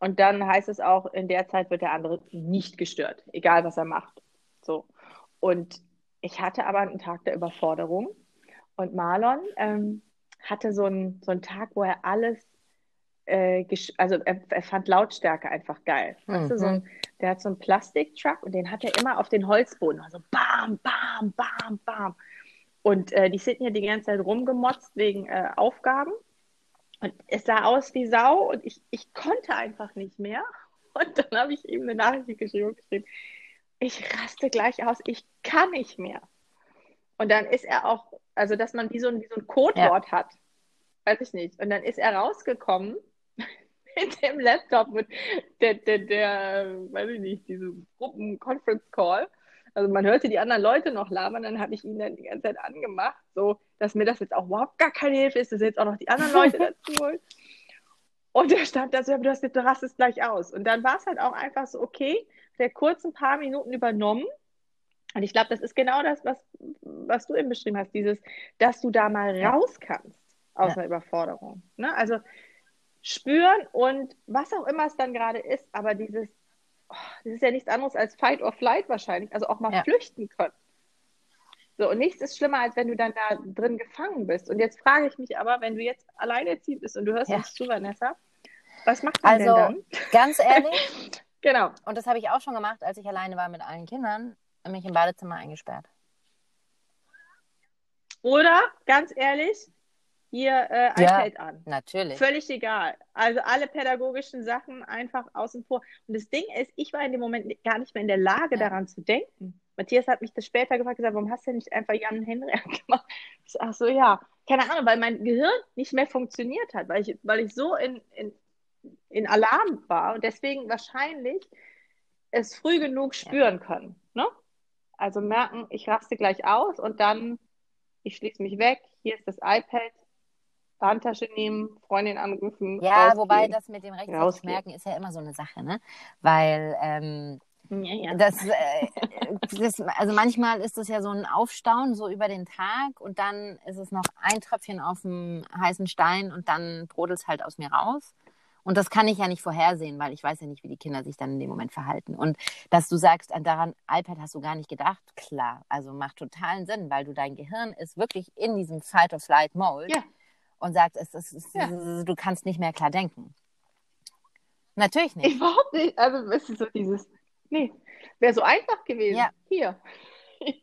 Und dann heißt es auch, in der Zeit wird der andere nicht gestört, egal was er macht. So. Und ich hatte aber einen Tag der Überforderung. Und Marlon ähm, hatte so einen, so einen Tag, wo er alles, äh, also er, er, fand Lautstärke einfach geil. Mhm. Weißt du, so ein, der hat so einen Plastiktruck und den hat er immer auf den Holzboden. Also bam, bam, bam, bam. Und äh, die sind ja die ganze Zeit rumgemotzt wegen äh, Aufgaben. Und es sah aus wie Sau und ich, ich konnte einfach nicht mehr. Und dann habe ich ihm eine Nachricht geschrieben, geschrieben, ich raste gleich aus, ich kann nicht mehr. Und dann ist er auch, also dass man wie so ein, wie so ein Codewort ja. hat, weiß ich nicht. Und dann ist er rausgekommen [laughs] mit dem Laptop, mit der, der, der weiß ich nicht, diesem Gruppen-Conference-Call also man hörte die anderen Leute noch labern, dann habe ich ihn dann die ganze Zeit angemacht, so dass mir das jetzt auch überhaupt gar keine Hilfe ist, dass jetzt auch noch die anderen Leute [laughs] dazu holen. Und er stand da so, du, hast, du rast es gleich aus. Und dann war es halt auch einfach so, okay, der kurz ein paar Minuten übernommen. Und ich glaube, das ist genau das, was, was du eben beschrieben hast, dieses, dass du da mal raus kannst aus ja. einer Überforderung. Ne? Also spüren und was auch immer es dann gerade ist, aber dieses, oh, das ist ja nichts anderes als Fight or Flight wahrscheinlich, also auch mal ja. flüchten können. So, und nichts ist schlimmer, als wenn du dann da drin gefangen bist. Und jetzt frage ich mich aber, wenn du jetzt alleine ziehst bist und du hörst ja. uns zu, Vanessa, was macht man also, denn dann? Ganz ehrlich, [laughs] genau. Und das habe ich auch schon gemacht, als ich alleine war mit allen Kindern, mich im Badezimmer eingesperrt. Oder, ganz ehrlich, ihr äh, iPad ja, an. Natürlich. Völlig egal. Also alle pädagogischen Sachen einfach außen vor. Und das Ding ist, ich war in dem Moment gar nicht mehr in der Lage, ja. daran zu denken. Matthias hat mich das später gefragt, gesagt, warum hast du nicht einfach Jan Henry [laughs] gemacht? Ich ach so, ja. Keine Ahnung, weil mein Gehirn nicht mehr funktioniert hat, weil ich, weil ich so in, in, in Alarm war und deswegen wahrscheinlich es früh genug spüren ja. können. Ne? Also merken, ich raste gleich aus und dann, ich schließe mich weg, hier ist das iPad, Handtasche nehmen, Freundin anrufen. Ja, rausgehen, wobei das mit dem rechtzeitig merken ist ja immer so eine Sache, ne? Weil ähm, ja, ja. Das, äh, das, also manchmal ist das ja so ein Aufstauen so über den Tag und dann ist es noch ein Tröpfchen auf dem heißen Stein und dann brodelt es halt aus mir raus. Und das kann ich ja nicht vorhersehen, weil ich weiß ja nicht, wie die Kinder sich dann in dem Moment verhalten. Und dass du sagst, daran iPad hast du gar nicht gedacht, klar, also macht totalen Sinn, weil du dein Gehirn ist wirklich in diesem Fight-or-Flight-Mode. Ja und sagt, es, es, es ja. du kannst nicht mehr klar denken. Natürlich nicht. Überhaupt nicht. Also es ist so dieses, nee, wäre so einfach gewesen. Ja. Hier. [laughs]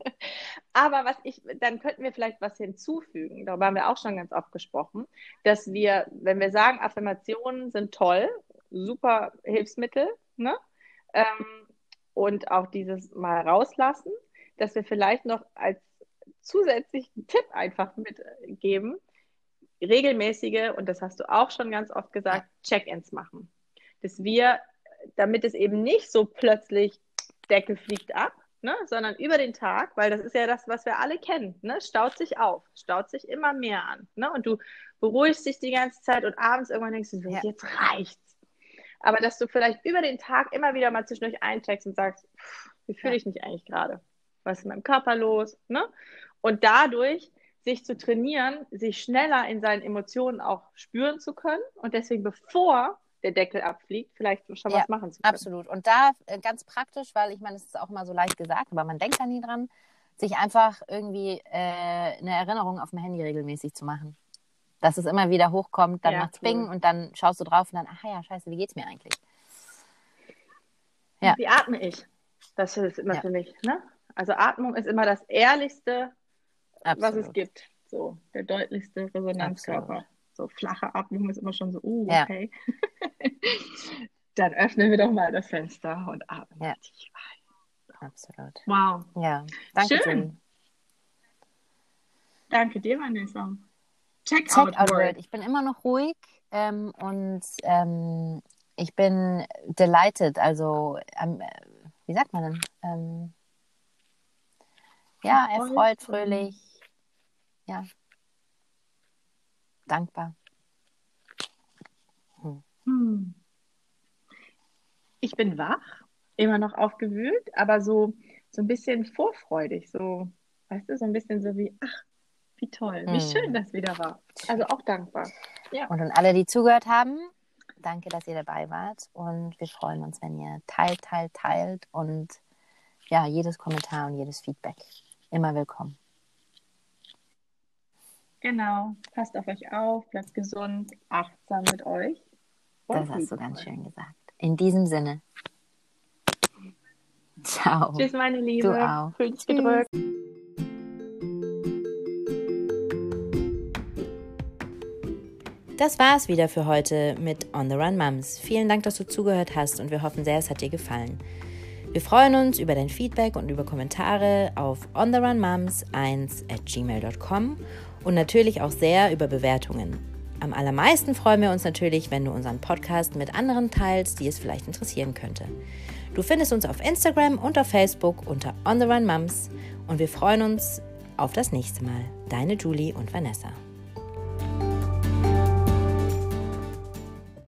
Aber was ich, dann könnten wir vielleicht was hinzufügen, darüber haben wir auch schon ganz oft gesprochen, dass wir, wenn wir sagen, Affirmationen sind toll, super Hilfsmittel, ne? Ähm, und auch dieses mal rauslassen, dass wir vielleicht noch als zusätzlichen Tipp einfach mitgeben, regelmäßige, und das hast du auch schon ganz oft gesagt, Check-ins machen. Dass wir, damit es eben nicht so plötzlich Decke fliegt ab, ne? sondern über den Tag, weil das ist ja das, was wir alle kennen. Ne? Staut sich auf, staut sich immer mehr an. Ne? Und du beruhigst dich die ganze Zeit und abends irgendwann denkst du, ja. jetzt reicht's. Aber dass du vielleicht über den Tag immer wieder mal zwischendurch eincheckst und sagst, wie fühle ich mich eigentlich gerade? Was ist in meinem Körper los? Ne? Und dadurch sich zu trainieren, sich schneller in seinen Emotionen auch spüren zu können und deswegen, bevor der Deckel abfliegt, vielleicht schon ja, was machen zu können. Absolut. Und da äh, ganz praktisch, weil ich meine, es ist auch immer so leicht gesagt, aber man denkt da nie dran, sich einfach irgendwie äh, eine Erinnerung auf dem Handy regelmäßig zu machen. Dass es immer wieder hochkommt, dann ja, macht's cool. Bing und dann schaust du drauf und dann, ach ja, scheiße, wie geht's mir eigentlich? Ja. Wie atme ich? Das ist immer ja. für mich. Ne? Also Atmung ist immer das Ehrlichste, Absolut. was es gibt. So, der deutlichste Resonanzkörper. Absolut. So flache Atmung ist immer schon so, uh, okay. Ja. [laughs] Dann öffnen wir doch mal das Fenster und atmen ja. tief ein. Absolut. Wow. Ja, danke Schön. Dir. Danke dir, Vanessa. Check, Check out, out word. Ich bin immer noch ruhig ähm, und ähm, ich bin delighted, also ähm, wie sagt man denn? Ja, erfreut, fröhlich. Ja, dankbar. Hm. Ich bin wach, immer noch aufgewühlt, aber so, so ein bisschen vorfreudig, so, weißt du, so ein bisschen so wie, ach, wie toll, wie hm. schön das wieder war. Also auch dankbar. Ja. Und an alle, die zugehört haben, danke, dass ihr dabei wart und wir freuen uns, wenn ihr teilt, teilt, teilt und ja, jedes Kommentar und jedes Feedback. Immer willkommen. Genau. Passt auf euch auf, bleibt gesund, achtsam mit euch. das hast du ganz schön gesagt. In diesem Sinne. Ciao. Tschüss, meine Liebe. Du auch. Fühlt gedrückt. Das war's wieder für heute mit On the Run Mums. Vielen Dank, dass du zugehört hast und wir hoffen sehr, es hat dir gefallen. Wir freuen uns über dein Feedback und über Kommentare auf ontherunmums1 at gmail.com und natürlich auch sehr über Bewertungen. Am allermeisten freuen wir uns natürlich, wenn du unseren Podcast mit anderen teilst, die es vielleicht interessieren könnte. Du findest uns auf Instagram und auf Facebook unter On the Run Mums und wir freuen uns auf das nächste Mal. Deine Julie und Vanessa.